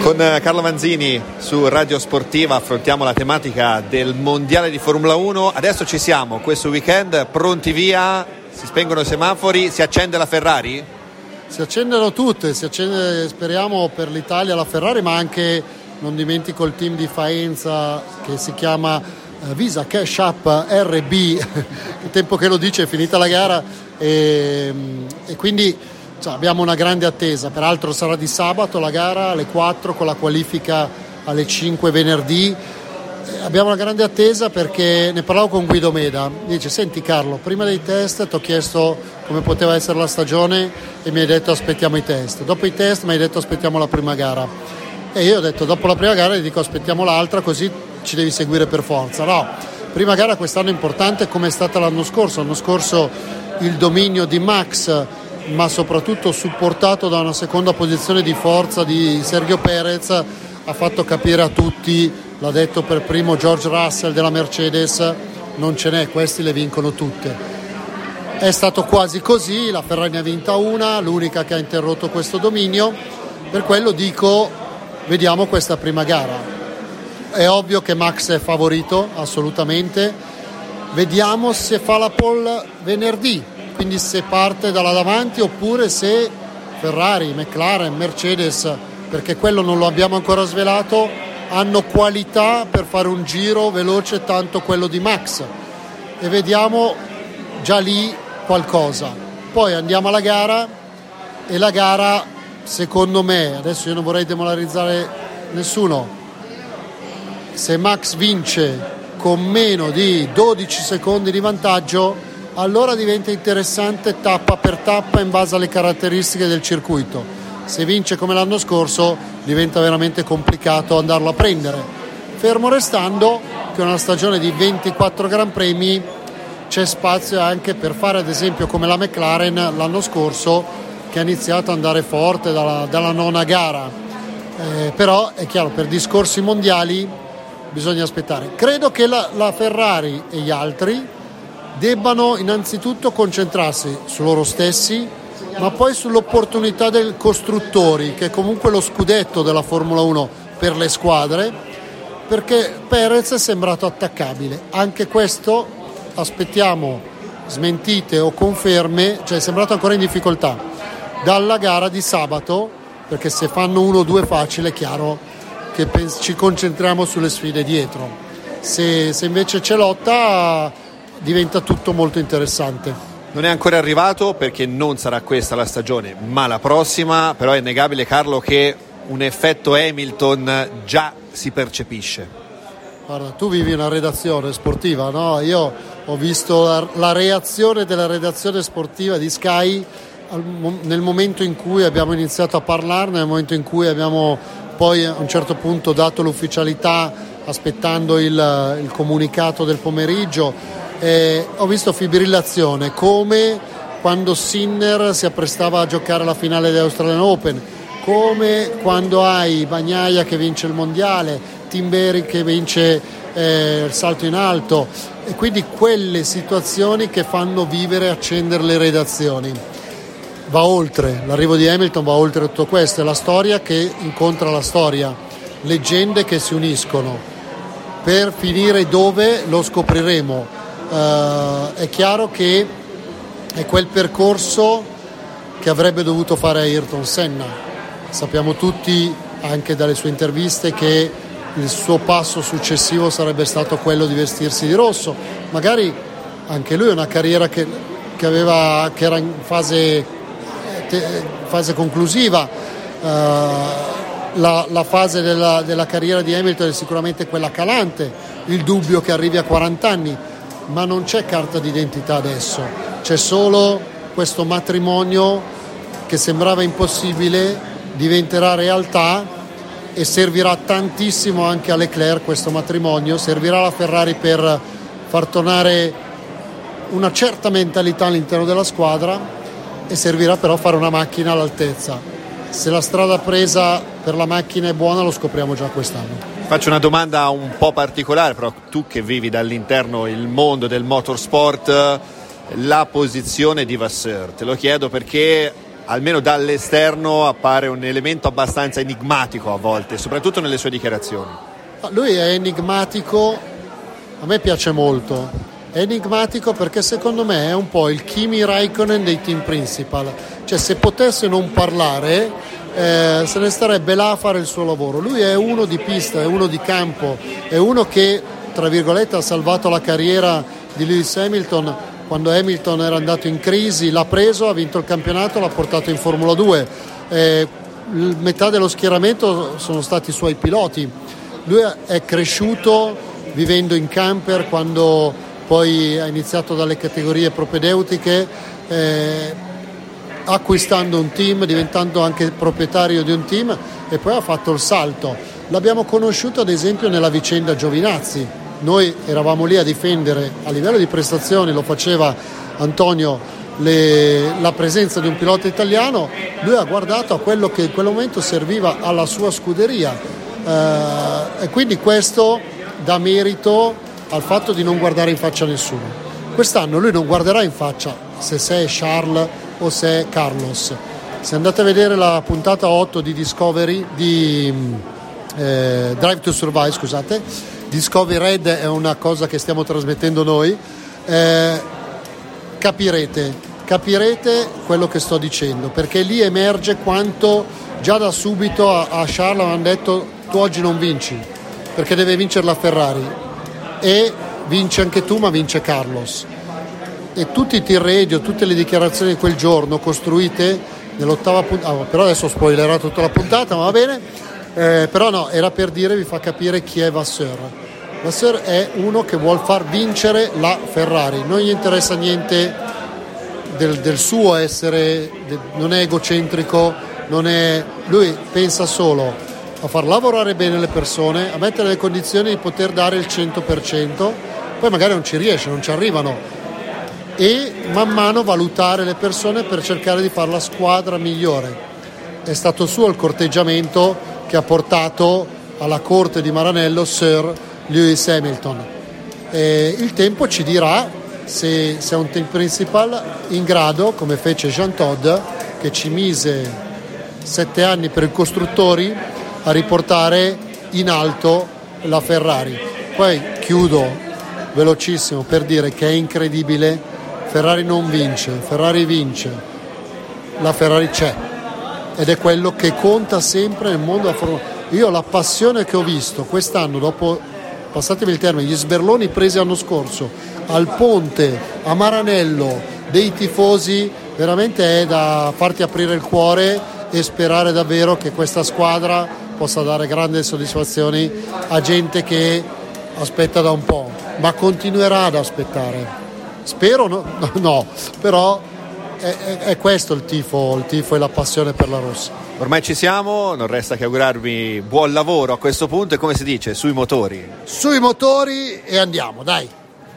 Con eh, Carlo Manzini su Radio Sportiva affrontiamo la tematica del Mondiale di Formula 1. Adesso ci siamo, questo weekend, pronti via, si spengono i semafori, si accende la Ferrari? Si accendono tutte, si accende, speriamo per l'Italia la Ferrari, ma anche, non dimentico, il team di Faenza che si chiama eh, Visa Cash App RB, il tempo che lo dice è finita la gara e, e quindi cioè, abbiamo una grande attesa, peraltro sarà di sabato la gara alle 4 con la qualifica alle 5 venerdì. Abbiamo una grande attesa perché ne parlavo con Guido Meda, dice senti Carlo, prima dei test ti ho chiesto come poteva essere la stagione e mi hai detto aspettiamo i test, dopo i test mi hai detto aspettiamo la prima gara. E io ho detto dopo la prima gara gli dico aspettiamo l'altra così ci devi seguire per forza. No, prima gara quest'anno importante come è stata l'anno scorso, l'anno scorso il dominio di Max ma soprattutto supportato da una seconda posizione di forza di Sergio Perez, ha fatto capire a tutti, l'ha detto per primo George Russell della Mercedes, non ce n'è, questi le vincono tutte. È stato quasi così, la Ferrari ne ha vinta una, l'unica che ha interrotto questo dominio, per quello dico vediamo questa prima gara. È ovvio che Max è favorito, assolutamente, vediamo se fa la pole venerdì, quindi se parte dalla davanti oppure se Ferrari, McLaren, Mercedes, perché quello non lo abbiamo ancora svelato, hanno qualità per fare un giro veloce tanto quello di Max e vediamo già lì qualcosa. Poi andiamo alla gara e la gara secondo me, adesso io non vorrei demolarizzare nessuno, se Max vince con meno di 12 secondi di vantaggio allora diventa interessante tappa per tappa in base alle caratteristiche del circuito. Se vince come l'anno scorso diventa veramente complicato andarlo a prendere. Fermo restando che una stagione di 24 Gran Premi c'è spazio anche per fare ad esempio come la McLaren l'anno scorso che ha iniziato ad andare forte dalla, dalla nona gara. Eh, però è chiaro, per discorsi mondiali bisogna aspettare. Credo che la, la Ferrari e gli altri debbano innanzitutto concentrarsi su loro stessi, ma poi sull'opportunità dei costruttori, che è comunque lo scudetto della Formula 1 per le squadre, perché Perez è sembrato attaccabile. Anche questo aspettiamo smentite o conferme, cioè è sembrato ancora in difficoltà dalla gara di sabato, perché se fanno uno o due facile è chiaro che ci concentriamo sulle sfide dietro. Se, se invece c'è lotta diventa tutto molto interessante. Non è ancora arrivato perché non sarà questa la stagione, ma la prossima, però è innegabile Carlo che un effetto Hamilton già si percepisce. Guarda, tu vivi una redazione sportiva, no? Io ho visto la, la reazione della redazione sportiva di Sky al, nel momento in cui abbiamo iniziato a parlarne, nel momento in cui abbiamo poi a un certo punto dato l'ufficialità aspettando il, il comunicato del pomeriggio eh, ho visto fibrillazione come quando Sinner si apprestava a giocare la finale dell'Australian Open, come quando hai Bagnaia che vince il mondiale, Timberi che vince eh, il salto in alto e quindi quelle situazioni che fanno vivere e accendere le redazioni. Va oltre, l'arrivo di Hamilton va oltre tutto questo, è la storia che incontra la storia, leggende che si uniscono. Per finire dove lo scopriremo, Uh, è chiaro che è quel percorso che avrebbe dovuto fare Ayrton Senna. Sappiamo tutti, anche dalle sue interviste, che il suo passo successivo sarebbe stato quello di vestirsi di rosso. Magari anche lui è una carriera che, che, aveva, che era in fase, te, fase conclusiva. Uh, la, la, fase della, della carriera di Hamilton è sicuramente quella calante, il dubbio che arrivi a 40 anni ma non c'è carta d'identità adesso, c'è solo questo matrimonio che sembrava impossibile, diventerà realtà e servirà tantissimo anche a Leclerc questo matrimonio, servirà alla Ferrari per far tornare una certa mentalità all'interno della squadra e servirà però a fare una macchina all'altezza. Se la strada presa per la macchina è buona lo scopriamo già quest'anno. Faccio una domanda un po' particolare, però tu che vivi dall'interno il mondo del motorsport, la posizione di Vasseur, te lo chiedo perché almeno dall'esterno appare un elemento abbastanza enigmatico a volte, soprattutto nelle sue dichiarazioni. Lui è enigmatico, a me piace molto. È enigmatico perché secondo me è un po' il Kimi Raikkonen dei team principal. Cioè se potesse non parlare eh, se ne starebbe là a fare il suo lavoro. Lui è uno di pista, è uno di campo, è uno che tra virgolette ha salvato la carriera di Lewis Hamilton quando Hamilton era andato in crisi, l'ha preso, ha vinto il campionato, l'ha portato in Formula 2. Eh, metà dello schieramento sono stati i suoi piloti. Lui è cresciuto vivendo in camper quando poi ha iniziato dalle categorie propedeutiche, eh, acquistando un team, diventando anche proprietario di un team e poi ha fatto il salto. L'abbiamo conosciuto ad esempio nella vicenda Giovinazzi, noi eravamo lì a difendere a livello di prestazioni, lo faceva Antonio le, la presenza di un pilota italiano, lui ha guardato a quello che in quel momento serviva alla sua scuderia eh, e quindi questo dà merito al fatto di non guardare in faccia nessuno. Quest'anno lui non guarderà in faccia se sei Charles o se è Carlos. Se andate a vedere la puntata 8 di Discovery di eh, Drive to Survive, scusate, Discovery Red è una cosa che stiamo trasmettendo noi, eh, capirete, capirete quello che sto dicendo, perché lì emerge quanto già da subito a, a Charles hanno detto tu oggi non vinci, perché deve vincere la Ferrari e vince anche tu ma vince Carlos. E tutti i tir radio, tutte le dichiarazioni di quel giorno costruite nell'ottava puntata, ah, però adesso spoilerò tutta la puntata, ma va bene, eh, però no, era per dire, vi fa capire chi è Vasseur. Vasseur è uno che vuole far vincere la Ferrari, non gli interessa niente del, del suo essere, de, non è egocentrico, non è, lui pensa solo a far lavorare bene le persone, a mettere le condizioni di poter dare il 100%, poi magari non ci riesce, non ci arrivano e man mano valutare le persone per cercare di fare la squadra migliore. È stato suo il corteggiamento che ha portato alla corte di Maranello Sir Lewis Hamilton. E il tempo ci dirà se, se è un team principal in grado, come fece Jean Todd, che ci mise sette anni per i costruttori, a riportare in alto la Ferrari. Poi chiudo velocissimo per dire che è incredibile, Ferrari non vince, Ferrari vince, la Ferrari c'è ed è quello che conta sempre nel mondo della Formula 1. Io la passione che ho visto quest'anno dopo passatemi il termine, gli sberloni presi l'anno scorso al ponte, a Maranello, dei tifosi, veramente è da farti aprire il cuore e sperare davvero che questa squadra possa dare grandi soddisfazioni a gente che aspetta da un po', ma continuerà ad aspettare. Spero no, no però è, è, è questo il tifo, il tifo e la passione per la rossa. Ormai ci siamo, non resta che augurarvi buon lavoro a questo punto e come si dice, sui motori. Sui motori e andiamo, dai.